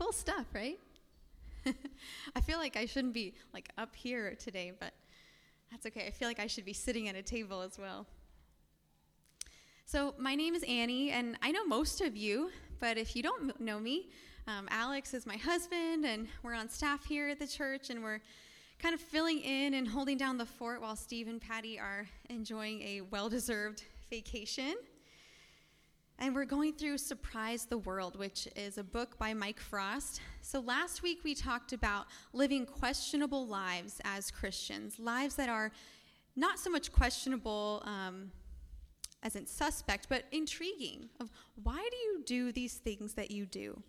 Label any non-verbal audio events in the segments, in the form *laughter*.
Cool stuff, right? *laughs* I feel like I shouldn't be like up here today, but that's okay. I feel like I should be sitting at a table as well. So, my name is Annie, and I know most of you, but if you don't know me, um, Alex is my husband, and we're on staff here at the church, and we're kind of filling in and holding down the fort while Steve and Patty are enjoying a well deserved vacation. And we're going through Surprise the World, which is a book by Mike Frost. So last week we talked about living questionable lives as Christians, lives that are not so much questionable um, as in suspect, but intriguing of why do you do these things that you do?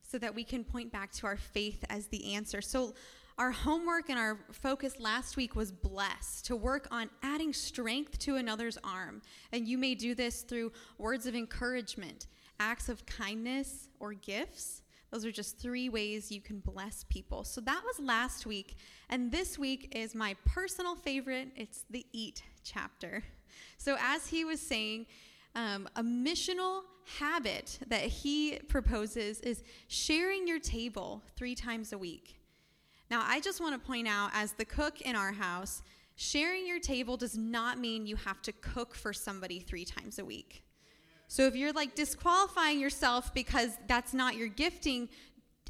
So that we can point back to our faith as the answer. So our homework and our focus last week was bless, to work on adding strength to another's arm. And you may do this through words of encouragement, acts of kindness, or gifts. Those are just three ways you can bless people. So that was last week. And this week is my personal favorite. It's the eat chapter. So, as he was saying, um, a missional habit that he proposes is sharing your table three times a week. Now, I just want to point out, as the cook in our house, sharing your table does not mean you have to cook for somebody three times a week. So if you're like disqualifying yourself because that's not your gifting,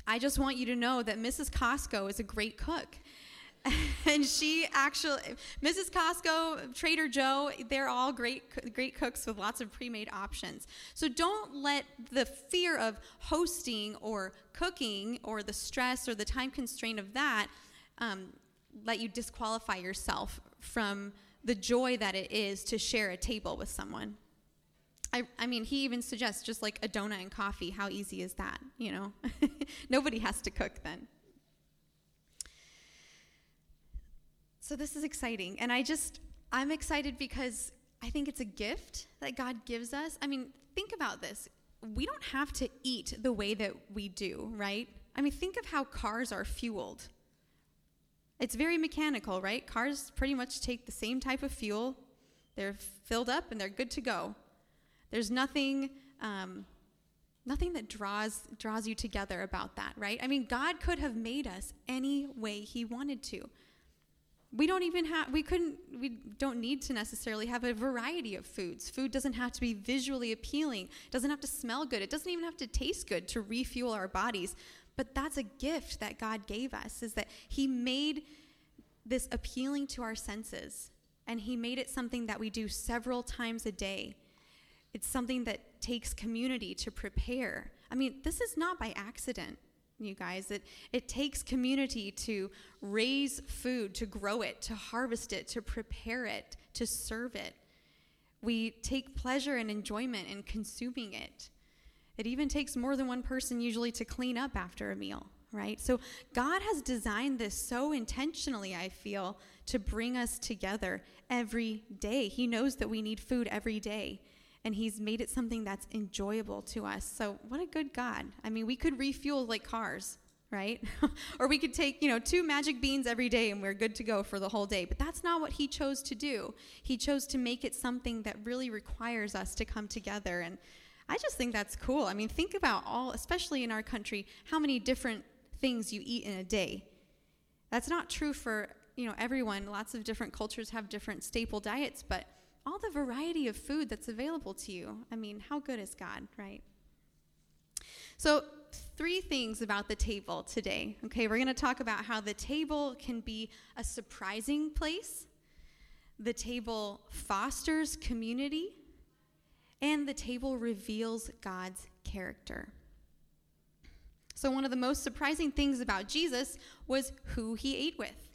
I just want you to know that Mrs. Costco is a great cook. *laughs* and she actually mrs costco trader joe they're all great great cooks with lots of pre-made options so don't let the fear of hosting or cooking or the stress or the time constraint of that um, let you disqualify yourself from the joy that it is to share a table with someone I, I mean, he even suggests just like a donut and coffee. How easy is that? You know, *laughs* nobody has to cook then. So this is exciting. And I just, I'm excited because I think it's a gift that God gives us. I mean, think about this. We don't have to eat the way that we do, right? I mean, think of how cars are fueled. It's very mechanical, right? Cars pretty much take the same type of fuel. They're filled up and they're good to go. There's nothing, um, nothing that draws draws you together about that, right? I mean, God could have made us any way He wanted to we don't even have we couldn't we don't need to necessarily have a variety of foods. Food doesn't have to be visually appealing it doesn't have to smell good it doesn't even have to taste good to refuel our bodies. But that's a gift that god gave us is that he made this appealing to our senses and he made it something that we do several times a day. It's something that takes community to prepare. I mean this is not by accident you guys. It, it takes community to raise food, to grow it, to harvest it, to prepare it, to serve it. We take pleasure and enjoyment in consuming it. It even takes more than one person usually to clean up after a meal, right? So God has designed this so intentionally, I feel, to bring us together every day. He knows that we need food every day and he's made it something that's enjoyable to us. So, what a good God. I mean, we could refuel like cars, right? *laughs* or we could take, you know, two magic beans every day and we're good to go for the whole day. But that's not what he chose to do. He chose to make it something that really requires us to come together and I just think that's cool. I mean, think about all, especially in our country, how many different things you eat in a day. That's not true for, you know, everyone. Lots of different cultures have different staple diets, but all the variety of food that's available to you. I mean, how good is God, right? So, three things about the table today. Okay, we're going to talk about how the table can be a surprising place, the table fosters community, and the table reveals God's character. So, one of the most surprising things about Jesus was who he ate with.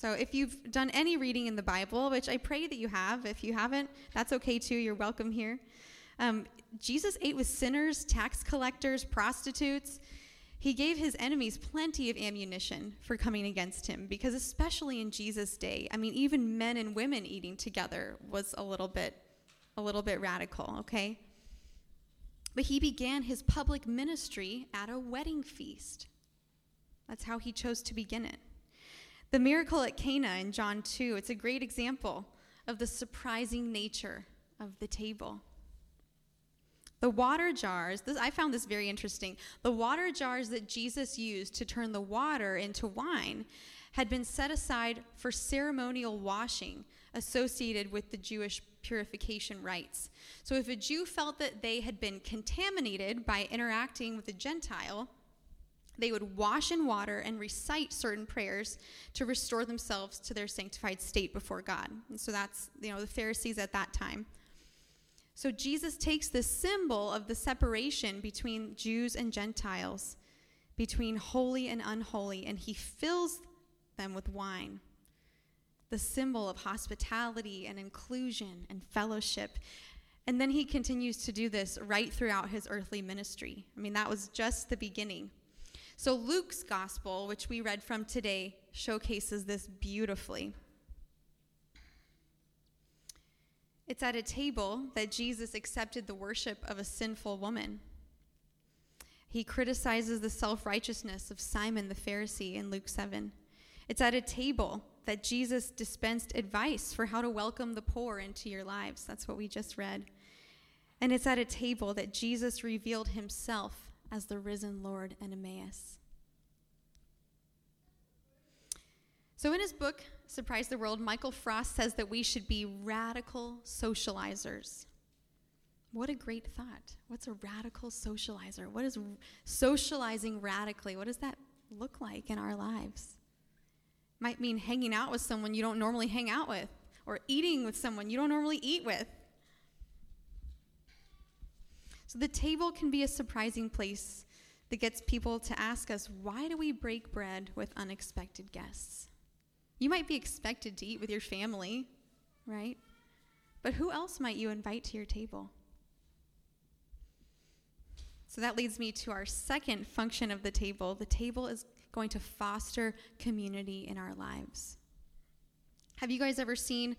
So if you've done any reading in the Bible, which I pray that you have, if you haven't, that's okay too. You're welcome here. Um, Jesus ate with sinners, tax collectors, prostitutes. He gave his enemies plenty of ammunition for coming against him because, especially in Jesus' day, I mean, even men and women eating together was a little bit, a little bit radical. Okay. But he began his public ministry at a wedding feast. That's how he chose to begin it. The miracle at Cana in John 2, it's a great example of the surprising nature of the table. The water jars, this, I found this very interesting. The water jars that Jesus used to turn the water into wine had been set aside for ceremonial washing associated with the Jewish purification rites. So if a Jew felt that they had been contaminated by interacting with a Gentile, they would wash in water and recite certain prayers to restore themselves to their sanctified state before God. And so that's, you know, the Pharisees at that time. So Jesus takes this symbol of the separation between Jews and Gentiles, between holy and unholy, and he fills them with wine. The symbol of hospitality and inclusion and fellowship. And then he continues to do this right throughout his earthly ministry. I mean, that was just the beginning. So, Luke's gospel, which we read from today, showcases this beautifully. It's at a table that Jesus accepted the worship of a sinful woman. He criticizes the self righteousness of Simon the Pharisee in Luke 7. It's at a table that Jesus dispensed advice for how to welcome the poor into your lives. That's what we just read. And it's at a table that Jesus revealed himself as the risen Lord and Emmaus. So, in his book, Surprise the World, Michael Frost says that we should be radical socializers. What a great thought. What's a radical socializer? What is socializing radically? What does that look like in our lives? Might mean hanging out with someone you don't normally hang out with, or eating with someone you don't normally eat with. So the table can be a surprising place that gets people to ask us, why do we break bread with unexpected guests? You might be expected to eat with your family, right? But who else might you invite to your table? So that leads me to our second function of the table. The table is going to foster community in our lives. Have you guys ever seen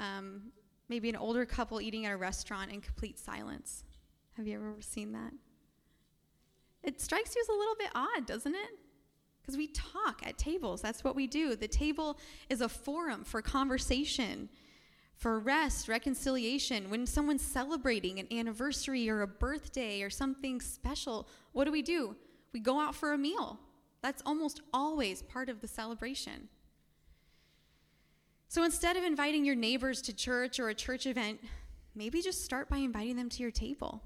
um, maybe an older couple eating at a restaurant in complete silence? Have you ever seen that? It strikes you as a little bit odd, doesn't it? Because we talk at tables. That's what we do. The table is a forum for conversation, for rest, reconciliation. When someone's celebrating an anniversary or a birthday or something special, what do we do? We go out for a meal. That's almost always part of the celebration. So instead of inviting your neighbors to church or a church event, maybe just start by inviting them to your table.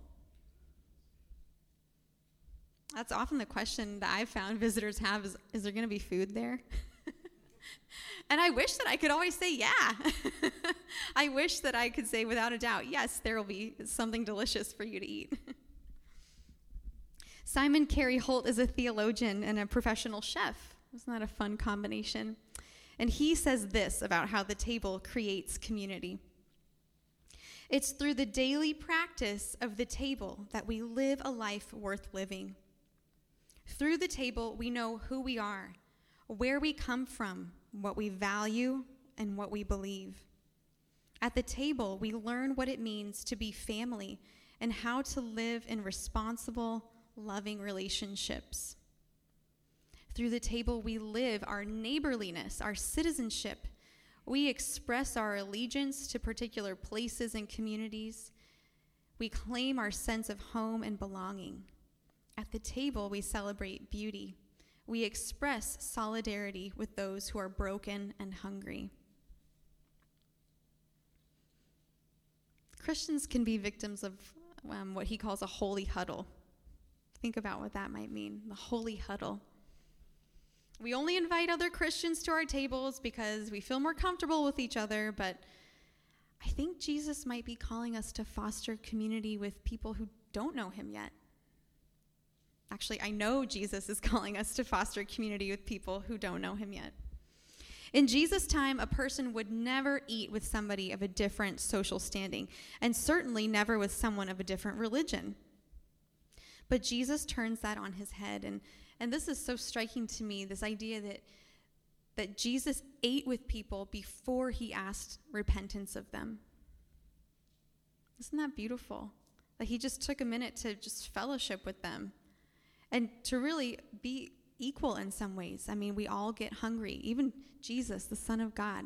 That's often the question that I've found visitors have is, is there going to be food there? *laughs* and I wish that I could always say, yeah. *laughs* I wish that I could say without a doubt, yes, there will be something delicious for you to eat. *laughs* Simon Carey Holt is a theologian and a professional chef. Isn't that a fun combination? And he says this about how the table creates community. It's through the daily practice of the table that we live a life worth living. Through the table, we know who we are, where we come from, what we value, and what we believe. At the table, we learn what it means to be family and how to live in responsible, loving relationships. Through the table, we live our neighborliness, our citizenship. We express our allegiance to particular places and communities. We claim our sense of home and belonging. At the table, we celebrate beauty. We express solidarity with those who are broken and hungry. Christians can be victims of um, what he calls a holy huddle. Think about what that might mean the holy huddle. We only invite other Christians to our tables because we feel more comfortable with each other, but I think Jesus might be calling us to foster community with people who don't know him yet. Actually, I know Jesus is *laughs* calling us to foster community with people who don't know him yet. In Jesus' time, a person would never eat with somebody of a different social standing, and certainly never with someone of a different religion. But Jesus turns that on his head, and, and this is so striking to me this idea that, that Jesus ate with people before he asked repentance of them. Isn't that beautiful? That he just took a minute to just fellowship with them and to really be equal in some ways. I mean, we all get hungry, even Jesus, the Son of God.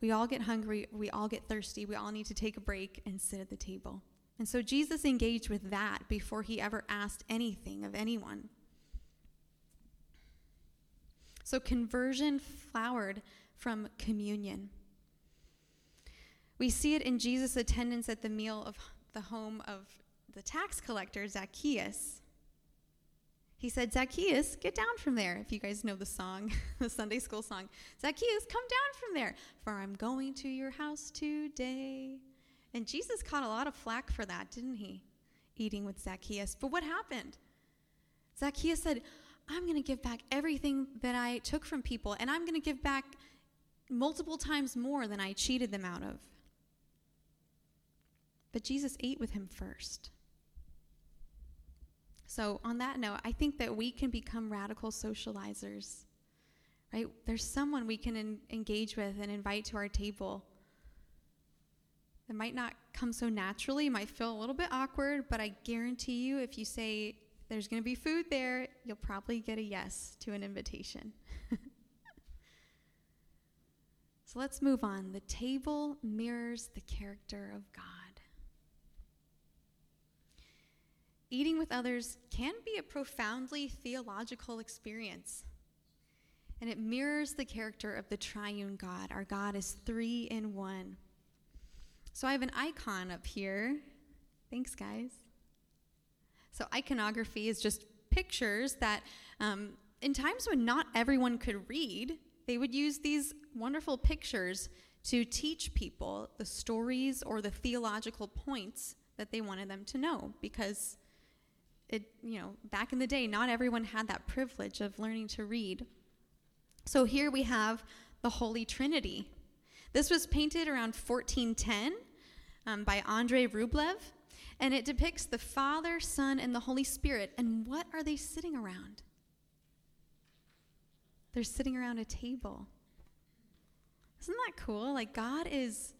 We all get hungry, we all get thirsty, we all need to take a break and sit at the table And so Jesus engaged with that before he ever asked anything of anyone. So conversion flowered from communion. We see it in Jesus' attendance at the meal of the home of the tax collector, Zacchaeus. He said, Zacchaeus, get down from there. If you guys know the song, *laughs* the Sunday school song, Zacchaeus, come down from there, for I'm going to your house today. And Jesus caught a lot of flack for that, didn't he? Eating with Zacchaeus. But what happened? Zacchaeus said, I'm going to give back everything that I took from people, and I'm going to give back multiple times more than I cheated them out of. But Jesus ate with him first. So, on that note, I think that we can become radical socializers, right? There's someone we can en- engage with and invite to our table. It might not come so naturally, might feel a little bit awkward, but I guarantee you, if you say there's going to be food there, you'll probably get a yes to an invitation. *laughs* so let's move on. The table mirrors the character of God. Eating with others can be a profoundly theological experience. And it mirrors the character of the triune God. Our God is three in one. So I have an icon up here. Thanks, guys. So iconography is just pictures that, um, in times when not everyone could read, they would use these wonderful pictures to teach people the stories or the theological points that they wanted them to know because it, you know, back in the day, not everyone had that privilege of learning to read. So here we have the Holy Trinity. This was painted around 1410 um, by Andrei Rublev, and it depicts the Father, Son, and the Holy Spirit. And what are they sitting around? They're sitting around a table. Isn't that cool? Like, God is,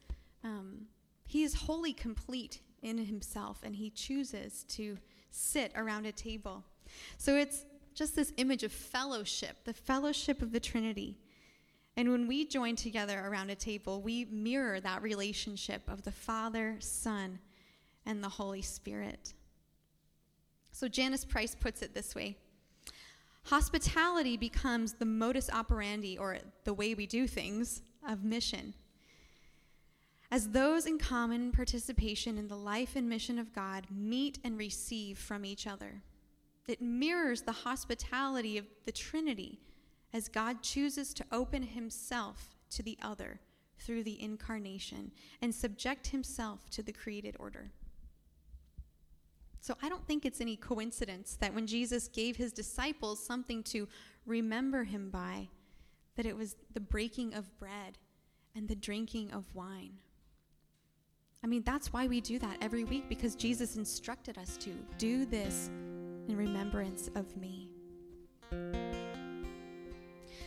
um, He is wholly complete in Himself, and He chooses to sit around a table. So it's just this image of fellowship, the fellowship of the Trinity. And when we join together around a table, we mirror that relationship of the Father, Son, and the Holy Spirit. So Janice Price puts it this way Hospitality becomes the modus operandi, or the way we do things, of mission. As those in common participation in the life and mission of God meet and receive from each other, it mirrors the hospitality of the Trinity as God chooses to open himself to the other through the incarnation and subject himself to the created order. So I don't think it's any coincidence that when Jesus gave his disciples something to remember him by, that it was the breaking of bread and the drinking of wine. I mean, that's why we do that every week because Jesus instructed us to do this in remembrance of me.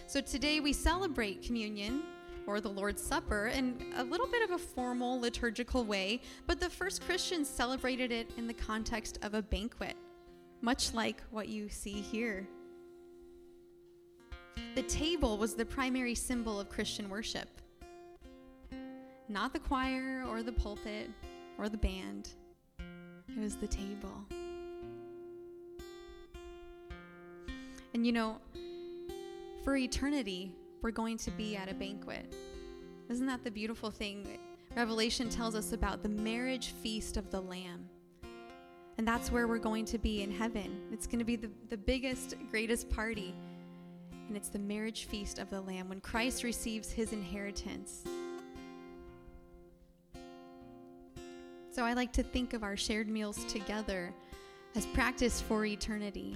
So today we celebrate communion or the Lord's Supper in a little bit of a formal liturgical way, but the first Christians celebrated it in the context of a banquet, much like what you see here. The table was the primary symbol of Christian worship not the choir or the pulpit or the band, it was the table. And you know, for eternity, we're going to be at a banquet. Isn't that the beautiful thing? Revelation tells us about the marriage feast of the Lamb. And that's where we're going to be in heaven. It's going to be the, the biggest, greatest party. And it's the marriage feast of the Lamb when Christ receives his inheritance. So I like to think of our shared meals together as practice for eternity.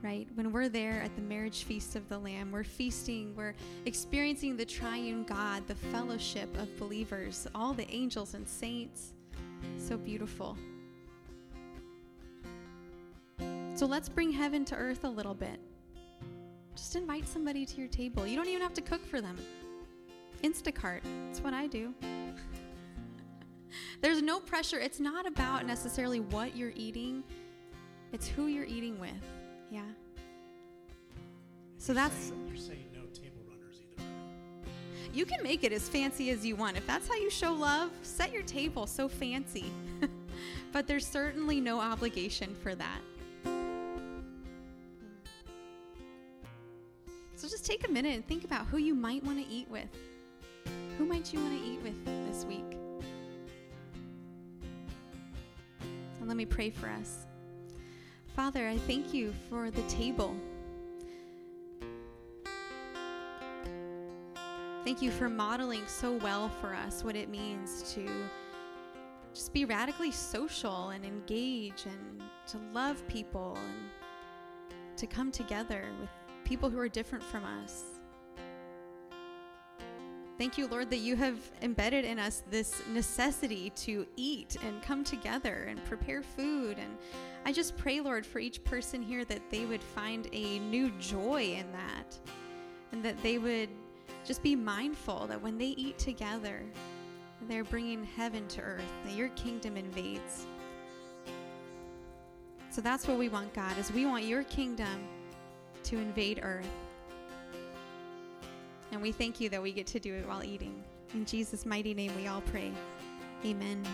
Right? When we're there at the marriage feast of the Lamb, we're feasting, we're experiencing the triune God, the fellowship of believers, all the angels and saints. So beautiful. So let's bring heaven to earth a little bit. Just invite somebody to your table. You don't even have to cook for them. Instacart. That's what I do. There's no pressure. It's not about necessarily what you're eating, it's who you're eating with. Yeah. So You're that's. saying- You're saying no table runners either. You can make it as fancy as you want. If that's how you show love, set your table so fancy. *laughs* but there's certainly no obligation for that. So just take a minute and think about who you might want to eat with. Who might you want to eat with this week? And let me pray for us. Father, I thank you for the table. Thank you for modeling so well for us what it means to just be radically social and engage and to love people and to come together with people who are different from us. Thank you, Lord, that you have embedded in us this necessity to eat and come together and prepare food. And I just pray, Lord, for each person here that they would find a new joy in that and that they would just be mindful that when they eat together, they're bringing heaven to earth, that your kingdom invades. So that's what we want, God, is we want your kingdom to invade earth. And we thank you that we get to do it while eating. In Jesus' mighty name, we all pray. Amen.